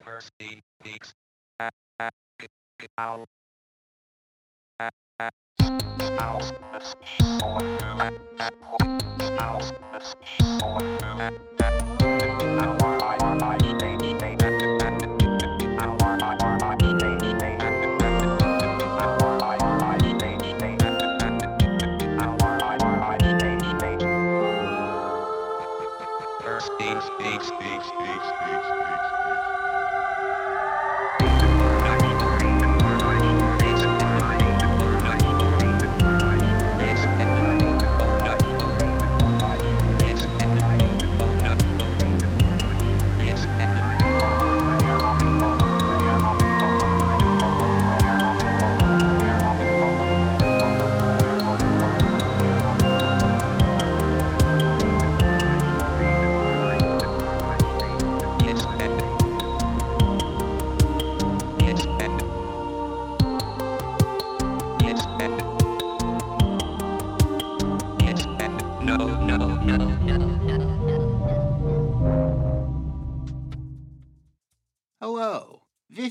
Percy Peaks. Ow. Speaks,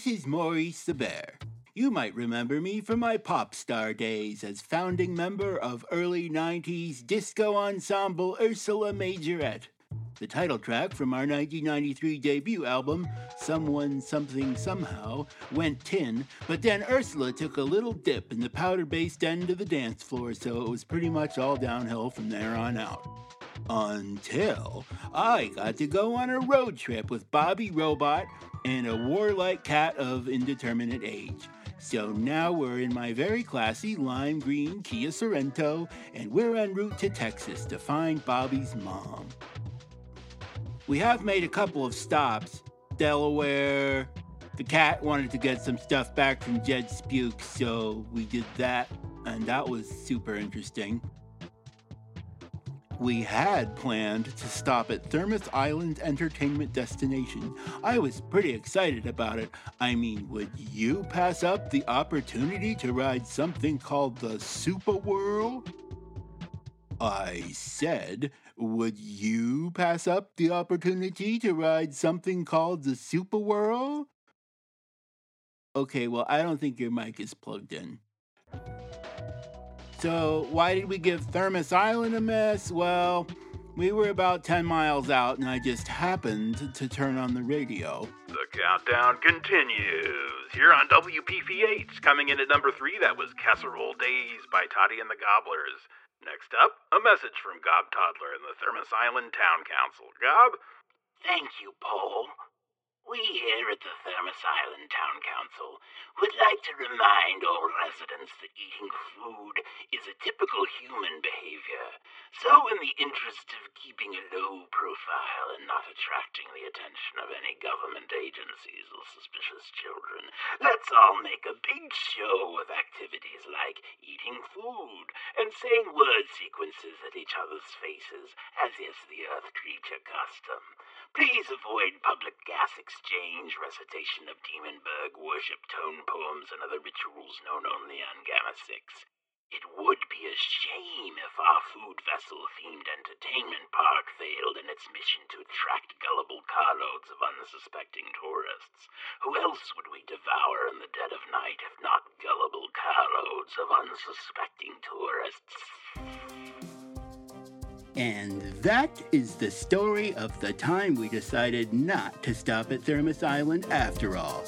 is Maurice the Bear. You might remember me from my pop star days as founding member of early 90s disco ensemble Ursula Majorette. The title track from our 1993 debut album, Someone Something Somehow, went tin, but then Ursula took a little dip in the powder based end of the dance floor, so it was pretty much all downhill from there on out. Until I got to go on a road trip with Bobby Robot and a warlike cat of indeterminate age. So now we're in my very classy lime green Kia Sorento, and we're en route to Texas to find Bobby's mom. We have made a couple of stops. Delaware. The cat wanted to get some stuff back from Jed Spuke, so we did that, and that was super interesting. We had planned to stop at Thermos Island Entertainment Destination. I was pretty excited about it. I mean, would you pass up the opportunity to ride something called the Super Whirl? I said, would you pass up the opportunity to ride something called the Super Whirl? Okay, well, I don't think your mic is plugged in. So, why did we give Thermos Island a miss? Well, we were about 10 miles out, and I just happened to turn on the radio. The countdown continues. Here on WPPH, coming in at number three, that was Casserole Days by Toddy and the Gobblers. Next up, a message from Gob Toddler and the Thermos Island Town Council. Gob? Thank you, Paul. We here at the Thermos Island Town Council would like to remind all residents that eating food is a typical human behavior. So, in the interest of keeping a low profile and not attracting the attention of any government agencies or suspicious children, let's all make a big show of activities like eating food and saying word sequences at each other's faces, as is the Earth creature custom. Please avoid public gas exchange, recitation of Demonberg worship tone poems, and other rituals known only on Gamma 6. It would be a shame if our food vessel themed entertainment park failed in its mission to attract gullible carloads of unsuspecting tourists. Who else would we devour in the dead of night if not gullible carloads of unsuspecting tourists? And that is the story of the time we decided not to stop at Thermos Island after all.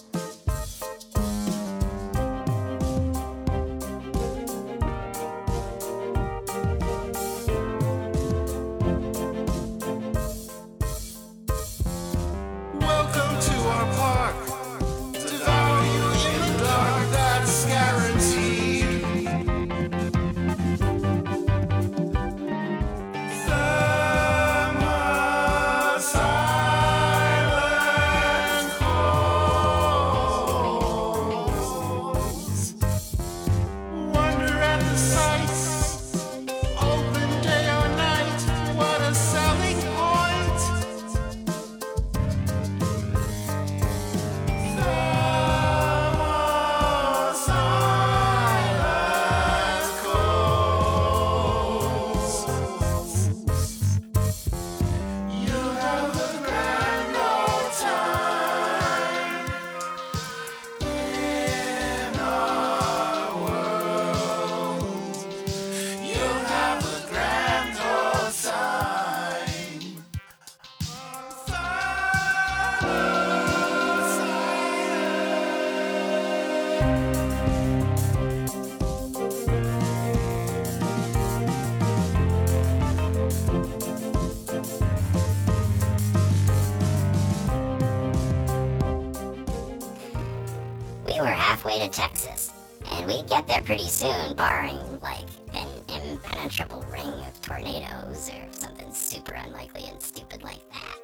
To Texas, and we'd get there pretty soon, barring like an impenetrable ring of tornadoes or something super unlikely and stupid like that.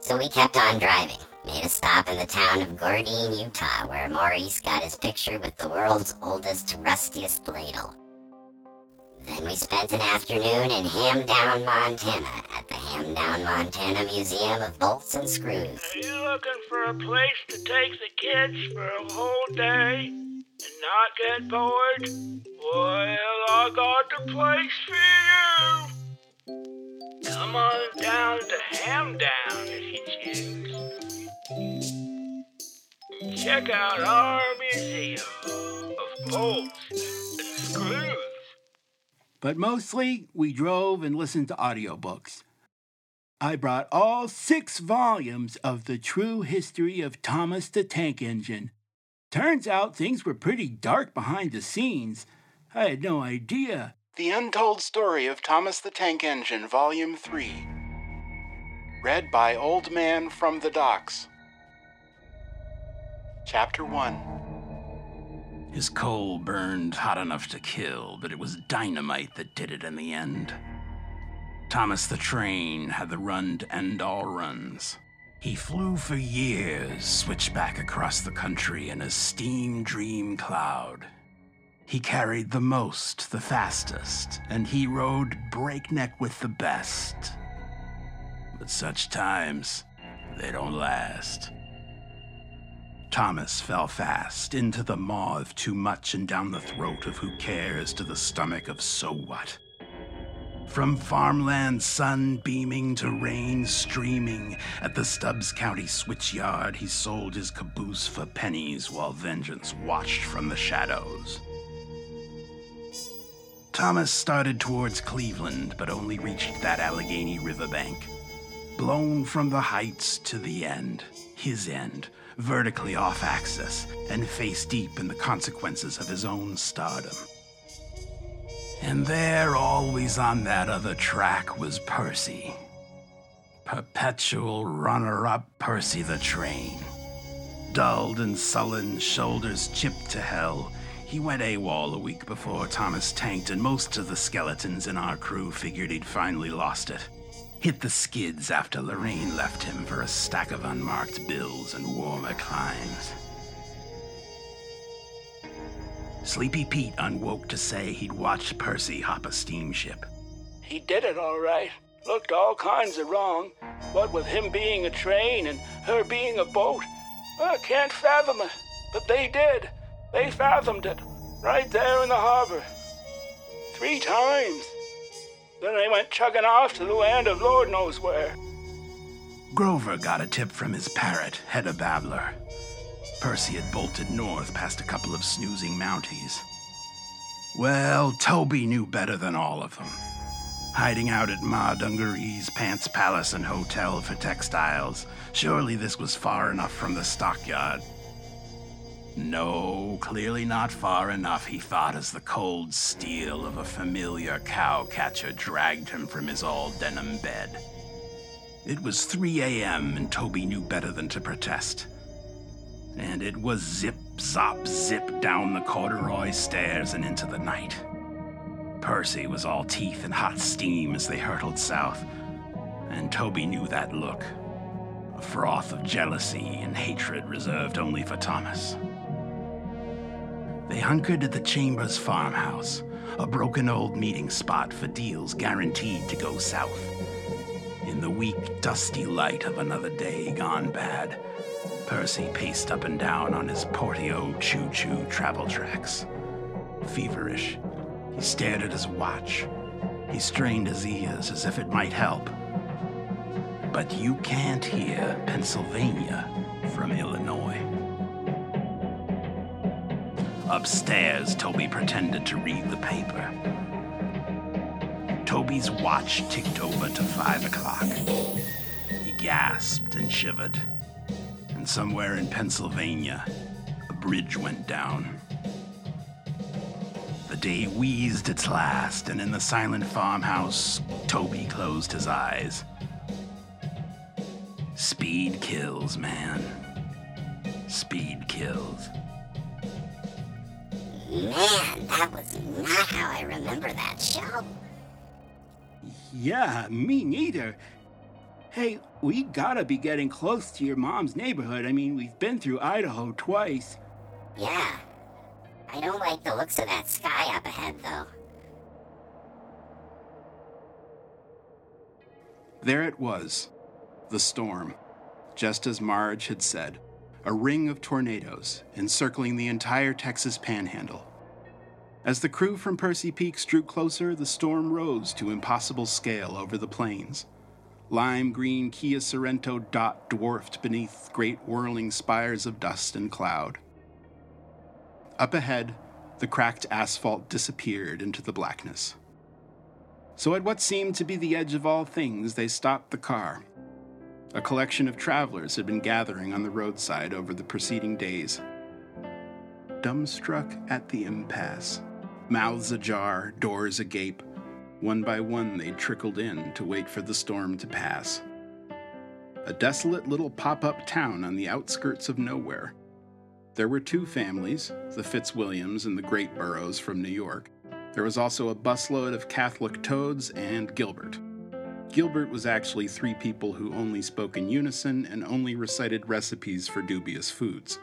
So we kept on driving, made a stop in the town of Gordine, Utah, where Maurice got his picture with the world's oldest, rustiest ladle. Then we spent an afternoon in Hamdown, Montana, at the Hamdown, Montana Museum of Bolts and Screws. Are you looking for a place to take the kids for a whole day and not get bored? Well, I got the place for you. Come on down to Hamdown if you choose. Check out our museum of bolts. But mostly, we drove and listened to audiobooks. I brought all six volumes of The True History of Thomas the Tank Engine. Turns out things were pretty dark behind the scenes. I had no idea. The Untold Story of Thomas the Tank Engine, Volume 3. Read by Old Man from the Docks. Chapter 1 His coal burned hot enough to kill, but it was dynamite that did it in the end. Thomas the Train had the run to end all runs. He flew for years, switchback across the country in a steam dream cloud. He carried the most, the fastest, and he rode breakneck with the best. But such times, they don't last. Thomas fell fast into the maw of too much and down the throat of who cares to the stomach of so what. From farmland sun beaming to rain streaming, at the Stubbs County switchyard he sold his caboose for pennies while vengeance watched from the shadows. Thomas started towards Cleveland, but only reached that Allegheny riverbank. Blown from the heights to the end, his end, vertically off axis, and face deep in the consequences of his own stardom. And there, always on that other track, was Percy. Perpetual runner up Percy the Train. Dulled and sullen, shoulders chipped to hell, he went AWOL a week before Thomas tanked, and most of the skeletons in our crew figured he'd finally lost it. Hit the skids after Lorraine left him for a stack of unmarked bills and warmer climes. Sleepy Pete unwoke to say he'd watched Percy hop a steamship. He did it all right. Looked all kinds of wrong. What with him being a train and her being a boat. I can't fathom it. But they did. They fathomed it. Right there in the harbor. Three times. Then they went chugging off to the land of Lord knows where. Grover got a tip from his parrot, Hedda Babbler. Percy had bolted north past a couple of snoozing Mounties. Well, Toby knew better than all of them. Hiding out at Ma Dungaree's Pants Palace and Hotel for textiles, surely this was far enough from the stockyard. No, clearly not far enough, he thought, as the cold steel of a familiar cowcatcher dragged him from his all denim bed. It was 3 a.m., and Toby knew better than to protest. And it was zip, zop, zip down the corduroy stairs and into the night. Percy was all teeth and hot steam as they hurtled south, and Toby knew that look a froth of jealousy and hatred reserved only for Thomas. They hunkered at the Chambers farmhouse, a broken old meeting spot for deals guaranteed to go south. In the weak, dusty light of another day gone bad, Percy paced up and down on his Portio choo choo travel tracks. Feverish, he stared at his watch. He strained his ears as if it might help. But you can't hear Pennsylvania from Illinois. Upstairs, Toby pretended to read the paper. Toby's watch ticked over to five o'clock. He gasped and shivered. And somewhere in Pennsylvania, a bridge went down. The day wheezed its last, and in the silent farmhouse, Toby closed his eyes. Speed kills, man. Speed kills. Man, that was not how I remember that show. Yeah, me neither. Hey, we gotta be getting close to your mom's neighborhood. I mean, we've been through Idaho twice. Yeah. I don't like the looks of that sky up ahead, though. There it was, the storm, just as Marge had said, a ring of tornadoes encircling the entire Texas panhandle. As the crew from Percy Peaks drew closer, the storm rose to impossible scale over the plains. Lime green Kia Sorento dot dwarfed beneath great whirling spires of dust and cloud. Up ahead, the cracked asphalt disappeared into the blackness. So, at what seemed to be the edge of all things, they stopped the car. A collection of travelers had been gathering on the roadside over the preceding days. Dumbstruck at the impasse, mouths ajar, doors agape, one by one they trickled in to wait for the storm to pass. A desolate little pop up town on the outskirts of nowhere. There were two families, the Fitzwilliams and the Great Burrows from New York. There was also a busload of Catholic toads and Gilbert. Gilbert was actually three people who only spoke in unison and only recited recipes for dubious foods.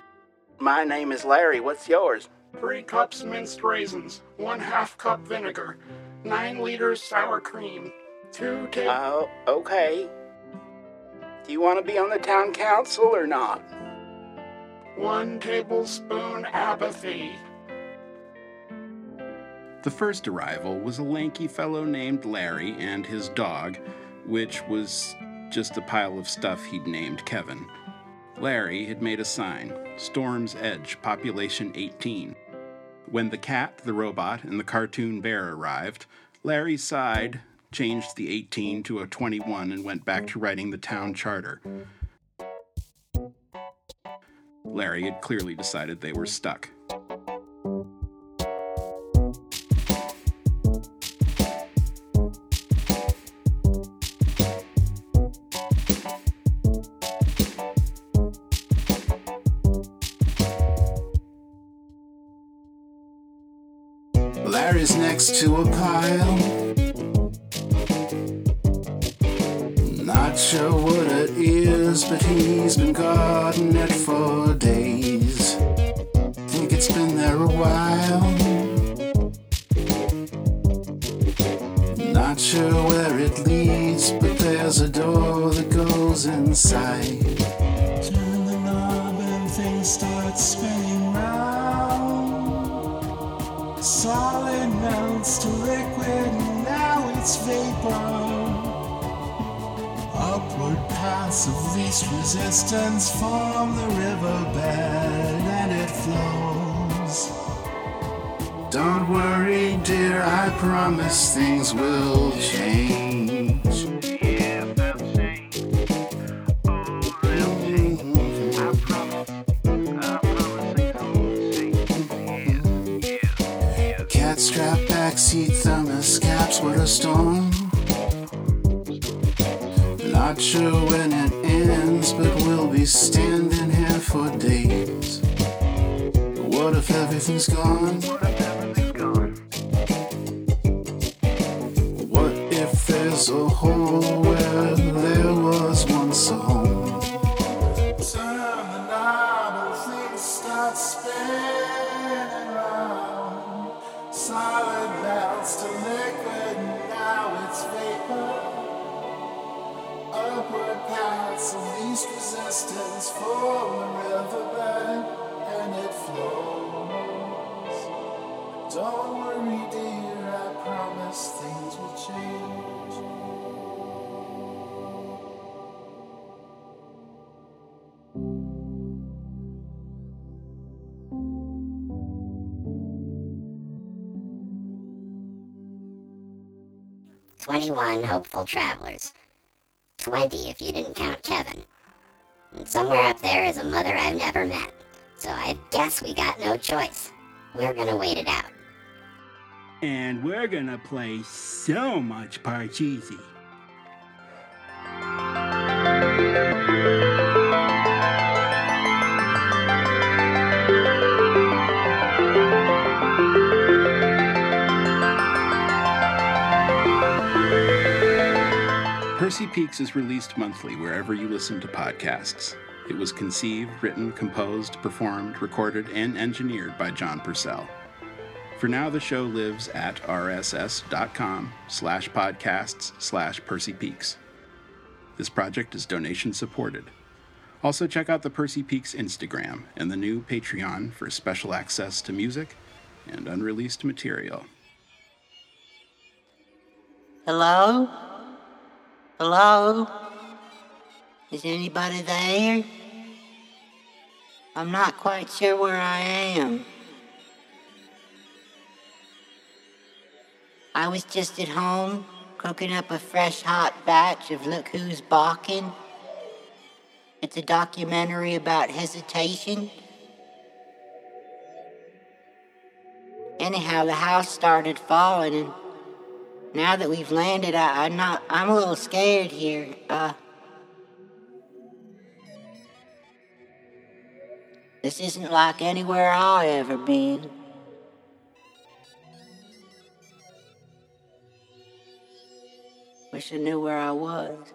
My name is Larry. What's yours? Three cups minced raisins, one half cup vinegar, nine liters sour cream, two ta- Oh, okay. Do you want to be on the town council or not? one tablespoon apathy. The first arrival was a lanky fellow named Larry and his dog, which was just a pile of stuff he'd named Kevin. Larry had made a sign Storm's Edge, population 18. When the cat, the robot, and the cartoon bear arrived, Larry sighed, changed the 18 to a 21, and went back to writing the town charter. Larry had clearly decided they were stuck. Larry's next to a pile. Not sure what it is, but he's been guarding it for days. Think it's been there a while. Not sure where it leads, but there's a door that goes inside. Turn the knob and things start spinning round. Solid melts to liquid, and now it's vapor. Upward paths of least resistance form the riverbed, and it flows. Don't worry, dear, I promise things will change. Strap, backseat, thermos caps, what a storm. Not sure when it ends, but we'll be standing here for days. What if everything's gone? What if everything's gone? What if there's a hole Solid melts to liquid, and now it's vapor. Upward paths of least resistance form the riverbed, and it flows. Don't worry, dear, I promise things will change. Twenty-one hopeful travelers. Twenty if you didn't count Kevin. And somewhere up there is a mother I've never met. So I guess we got no choice. We're gonna wait it out. And we're gonna play so much Parcheesi. Percy Peaks is released monthly wherever you listen to podcasts. It was conceived, written, composed, performed, recorded, and engineered by John Purcell. For now, the show lives at rss.com slash podcasts slash Percy Peaks. This project is donation supported. Also, check out the Percy Peaks Instagram and the new Patreon for special access to music and unreleased material. Hello? Hello? Is anybody there? I'm not quite sure where I am. I was just at home cooking up a fresh hot batch of Look Who's Balking. It's a documentary about hesitation. Anyhow, the house started falling, and now that we've landed, I, I'm not. I'm a little scared here. Uh, this isn't like anywhere I've ever been. Wish I knew where I was.